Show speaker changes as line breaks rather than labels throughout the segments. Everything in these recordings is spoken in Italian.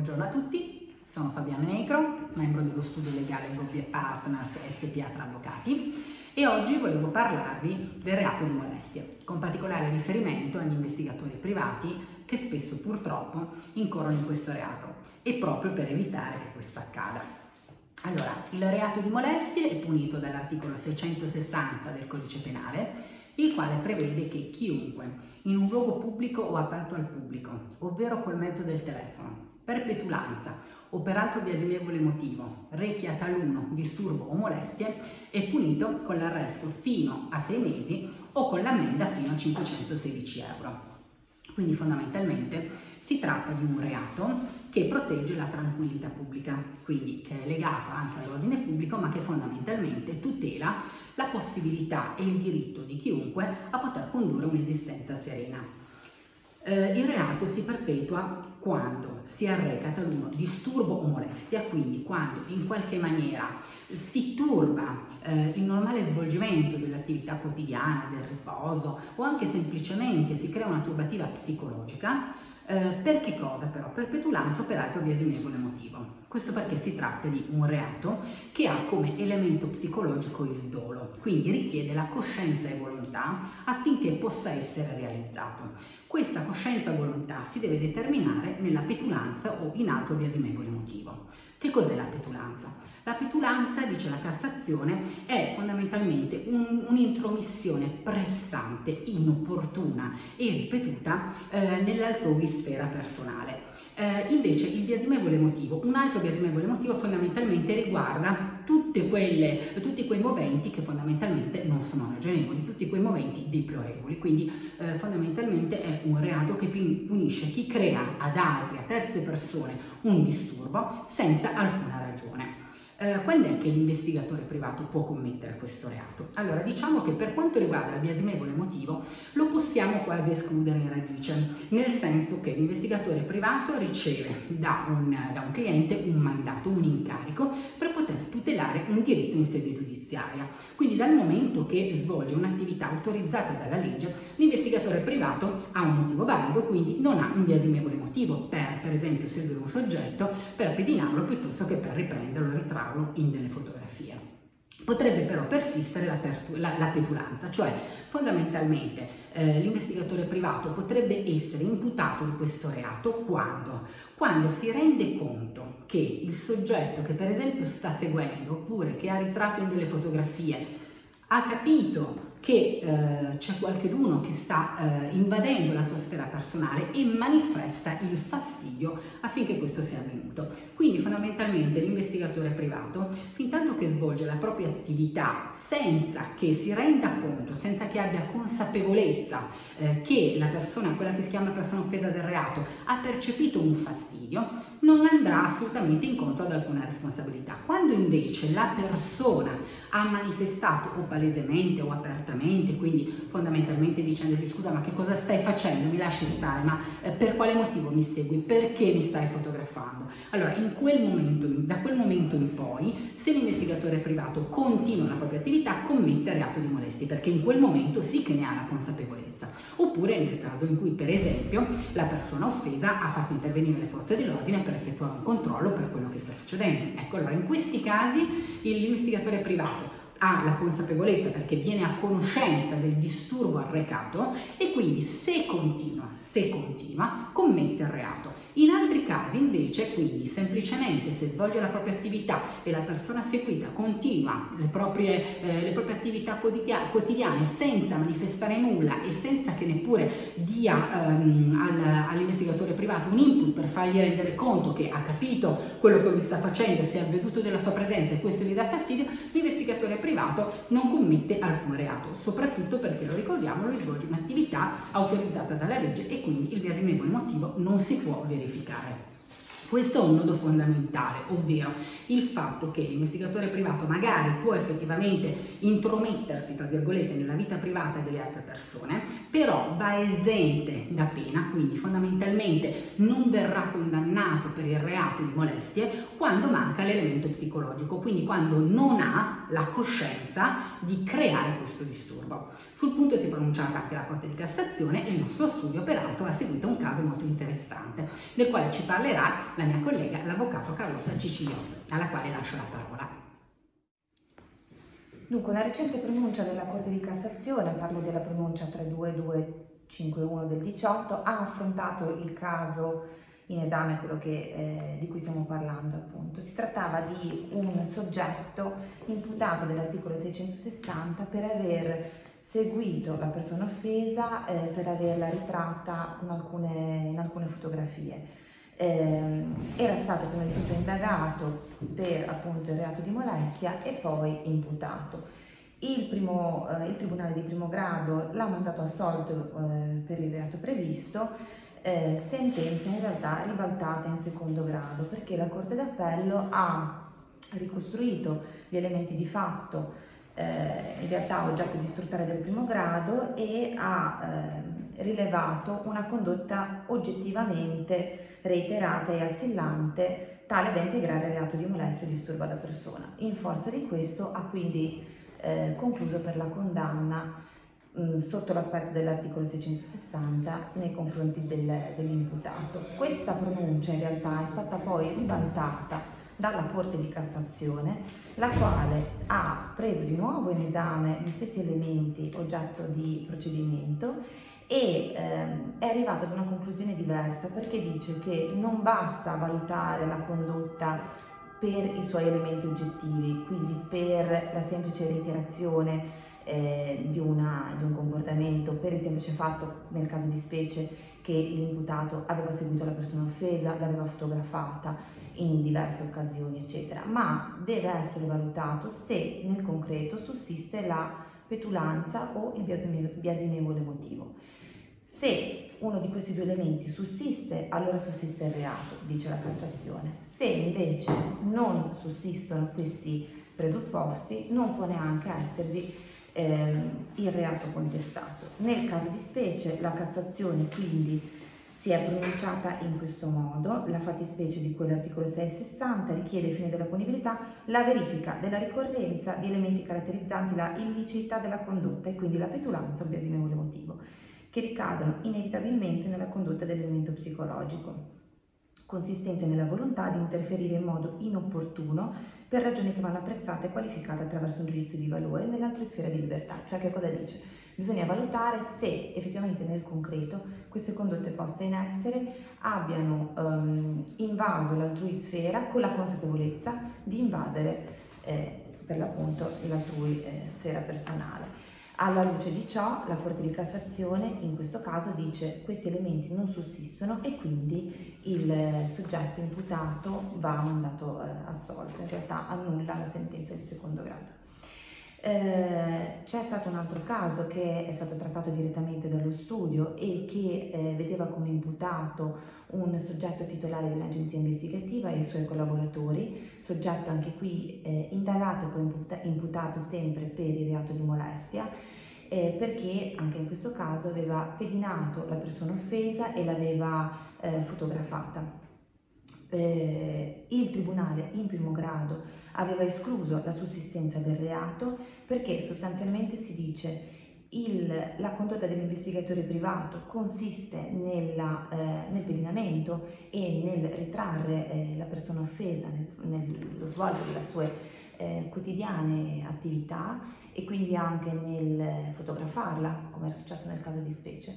Buongiorno a tutti, sono Fabiana Negro, membro dello studio legale Gobbie Partners SPA tra Avvocati e oggi volevo parlarvi del reato di molestie, con particolare riferimento agli investigatori privati che spesso purtroppo incorrono in questo reato e proprio per evitare che questo accada. Allora, il reato di molestie è punito dall'articolo 660 del codice penale, il quale prevede che chiunque in un luogo pubblico o aperto al pubblico, ovvero col mezzo del telefono, per petulanza o per altro biasimevole motivo, rechi a taluno disturbo o molestie, è punito con l'arresto fino a sei mesi o con l'ammenda fino a 516 euro. Quindi fondamentalmente si tratta di un reato che protegge la tranquillità pubblica, quindi che è legato anche all'ordine pubblico, ma che fondamentalmente tutela la possibilità e il diritto di chiunque a poter condurre un'esistenza serena. Eh, il reato si perpetua quando si arreca taluno disturbo o molestia, quindi quando in qualche maniera si turba eh, il normale svolgimento dell'attività quotidiana, del riposo o anche semplicemente si crea una turbativa psicologica eh, per che cosa però? Per petulanza o per altro biasimevole motivo. Questo perché si tratta di un reato che ha come elemento psicologico il dolo, quindi richiede la coscienza e volontà affinché possa essere realizzato. Questa coscienza e volontà si deve determinare nella petulanza o in altro biasimevole motivo. Che cos'è la petulanza? La petulanza, dice la Cassazione, è fondamentalmente un, un'intromissione pressante, inopportuna e ripetuta eh, nell'altrui personale. Eh, invece il biasimevole motivo, un altro biasimevole motivo fondamentalmente riguarda quelle, tutti quei moventi che fondamentalmente non sono ragionevoli, tutti quei moventi deplorevoli. Quindi eh, fondamentalmente è un reato che punisce chi crea ad altri, a terze persone, un disturbo senza alcuna ragione. Eh, quando è che l'investigatore privato può commettere questo reato? Allora, diciamo che per quanto riguarda il biasimevole motivo, lo possiamo quasi escludere in radice, nel senso che l'investigatore privato riceve da un, da un cliente un mandato, un incarico per poter tutelare un diritto in sede giudiziaria. Quindi dal momento che svolge un'attività autorizzata dalla legge, l'investigatore privato ha un motivo valido, quindi non ha un biasimevole motivo per, per esempio, seguire un soggetto, per pedinarlo piuttosto che per riprenderlo, ritrarlo farlo in delle fotografie. Potrebbe però persistere la, la, la petulanza, cioè fondamentalmente eh, l'investigatore privato potrebbe essere imputato di questo reato quando? Quando si rende conto che il soggetto che per esempio sta seguendo oppure che ha ritratto in delle fotografie ha capito che eh, c'è qualcuno che sta eh, invadendo la sua sfera personale e manifesta il fastidio affinché questo sia avvenuto. Quindi fondamentalmente l'investigatore privato, fin tanto che svolge la propria attività senza che si renda conto, senza che abbia consapevolezza eh, che la persona, quella che si chiama persona offesa del reato, ha percepito un fastidio, non andrà assolutamente incontro ad alcuna responsabilità. Quando invece la persona ha manifestato o palesemente o apertamente, quindi fondamentalmente dicendogli scusa ma che cosa stai facendo, mi lasci stare, ma eh, per quale motivo mi segui, perché mi stai fotografando? Allora in quel momento, da quel momento in poi, se l'investigatore privato continua la propria attività, commette reato di molestie, perché in quel momento sì che ne ha la consapevolezza. Oppure nel caso in cui per esempio la persona offesa ha fatto intervenire le forze dell'ordine per effettuare un controllo per quello che sta succedendo. Ecco, allora in questi casi l'investigatore privato ha la consapevolezza perché viene a conoscenza del disturbo arrecato e quindi se continua, se continua, commette il reato. In altri casi invece, quindi semplicemente se svolge la propria attività e la persona seguita continua le proprie, eh, le proprie attività quotidiane senza manifestare nulla e senza che neppure dia ehm, al, all'investigatore privato un input per fargli rendere conto che ha capito quello che lui sta facendo, si è avveduto della sua presenza e questo gli dà fastidio, privato non commette alcun reato, soprattutto perché, lo ricordiamo, lui svolge un'attività autorizzata dalla legge e quindi il biasimevole motivo non si può verificare. Questo è un nodo fondamentale, ovvero il fatto che l'investigatore privato magari può effettivamente intromettersi, tra virgolette, nella vita privata delle altre persone, però va esente da pena, quindi fondamentalmente non verrà condannato per il reato di molestie quando manca l'elemento psicologico, quindi quando non ha la coscienza di creare questo disturbo. Sul punto si è pronunciata anche la Corte di Cassazione e il nostro studio peraltro ha seguito un caso molto interessante, del quale ci parlerà la mia collega, l'avvocato Carlotta Ciciliotto, alla quale lascio la parola.
Dunque, una recente pronuncia della Corte di Cassazione, parlo della pronuncia 32251 del 18, ha affrontato il caso in esame, quello che, eh, di cui stiamo parlando appunto. Si trattava di un soggetto imputato dell'articolo 660 per aver seguito la persona offesa, eh, per averla ritratta alcune, in alcune fotografie. Eh, era stato prima di tutto indagato per appunto il reato di molestia e poi imputato. Il, primo, eh, il Tribunale di primo grado l'ha mandato assolto eh, per il reato previsto eh, sentenza in realtà ribaltata in secondo grado perché la Corte d'Appello ha ricostruito gli elementi di fatto eh, in realtà oggetto di istruttore del primo grado e ha eh, rilevato una condotta oggettivamente reiterata e assillante tale da integrare il reato di molestia e disturbo alla persona. In forza di questo ha quindi eh, concluso per la condanna Sotto l'aspetto dell'articolo 660 nei confronti del, dell'imputato. Questa pronuncia in realtà è stata poi ribaltata dalla Corte di Cassazione, la quale ha preso di nuovo in esame gli stessi elementi oggetto di procedimento e ehm, è arrivata ad una conclusione diversa perché dice che non basta valutare la condotta per i suoi elementi oggettivi, quindi per la semplice reiterazione eh, di, una, di un comportamento per il semplice fatto, nel caso di specie, che l'imputato aveva seguito la persona offesa, l'aveva fotografata in diverse occasioni, eccetera, ma deve essere valutato se nel concreto sussiste la petulanza o il biasimevole motivo. Se uno di questi due elementi sussiste, allora sussiste il reato, dice la Cassazione. Se invece non sussistono questi presupposti, non può neanche esservi ehm, il reato contestato. Nel caso di specie la Cassazione quindi si è pronunciata in questo modo, la fattispecie di cui l'articolo 660 richiede ai fini della punibilità la verifica della ricorrenza di elementi caratterizzanti la illiceità della condotta e quindi la petulanza o il biasimevole motivo, che ricadono inevitabilmente nella condotta dell'elemento psicologico consistente nella volontà di interferire in modo inopportuno per ragioni che vanno apprezzate e qualificate attraverso un giudizio di valore nell'altra sfera di libertà. Cioè che cosa dice? Bisogna valutare se effettivamente nel concreto queste condotte poste in essere abbiano um, invaso l'altrui sfera con la consapevolezza di invadere eh, per l'appunto l'altrui eh, sfera personale. Alla luce di ciò, la Corte di Cassazione in questo caso dice che questi elementi non sussistono e quindi il soggetto imputato va mandato eh, assolto, in realtà annulla la sentenza di secondo grado. Eh, c'è stato un altro caso che è stato trattato direttamente dallo studio e che eh, vedeva come imputato un soggetto titolare di un'agenzia investigativa e i suoi collaboratori, soggetto anche qui eh, indagato e poi imputa- imputato sempre per il reato di molestia, eh, perché anche in questo caso aveva pedinato la persona offesa e l'aveva eh, fotografata. Eh, il tribunale in primo grado aveva escluso la sussistenza del reato perché sostanzialmente si dice il, la condotta dell'investigatore privato consiste nella, eh, nel pedinamento e nel ritrarre eh, la persona offesa nel, nello svolgere le sue eh, quotidiane attività e quindi anche nel fotografarla, come era successo nel caso di specie.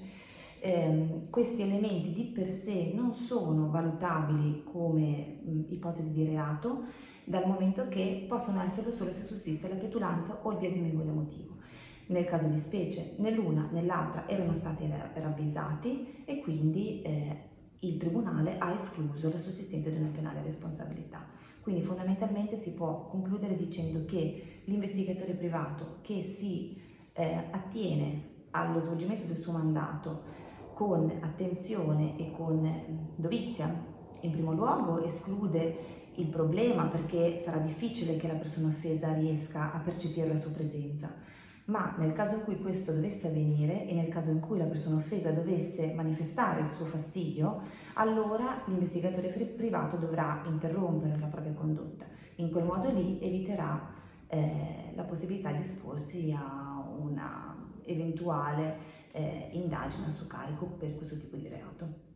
Eh, questi elementi di per sé non sono valutabili come mh, ipotesi di reato, dal momento che possono esserlo solo se sussiste la petulanza o il biasimevole motivo. Nel caso di specie, né l'una né erano stati ravvisati e quindi eh, il Tribunale ha escluso la sussistenza di una penale responsabilità. Quindi fondamentalmente si può concludere dicendo che l'investigatore privato che si eh, attiene allo svolgimento del suo mandato con attenzione e con dovizia, in primo luogo esclude il problema perché sarà difficile che la persona offesa riesca a percepire la sua presenza, ma nel caso in cui questo dovesse avvenire e nel caso in cui la persona offesa dovesse manifestare il suo fastidio, allora l'investigatore privato dovrà interrompere la propria condotta. In quel modo lì eviterà eh, la possibilità di esporsi a una eventuale eh, indagine a suo carico per questo tipo di reato.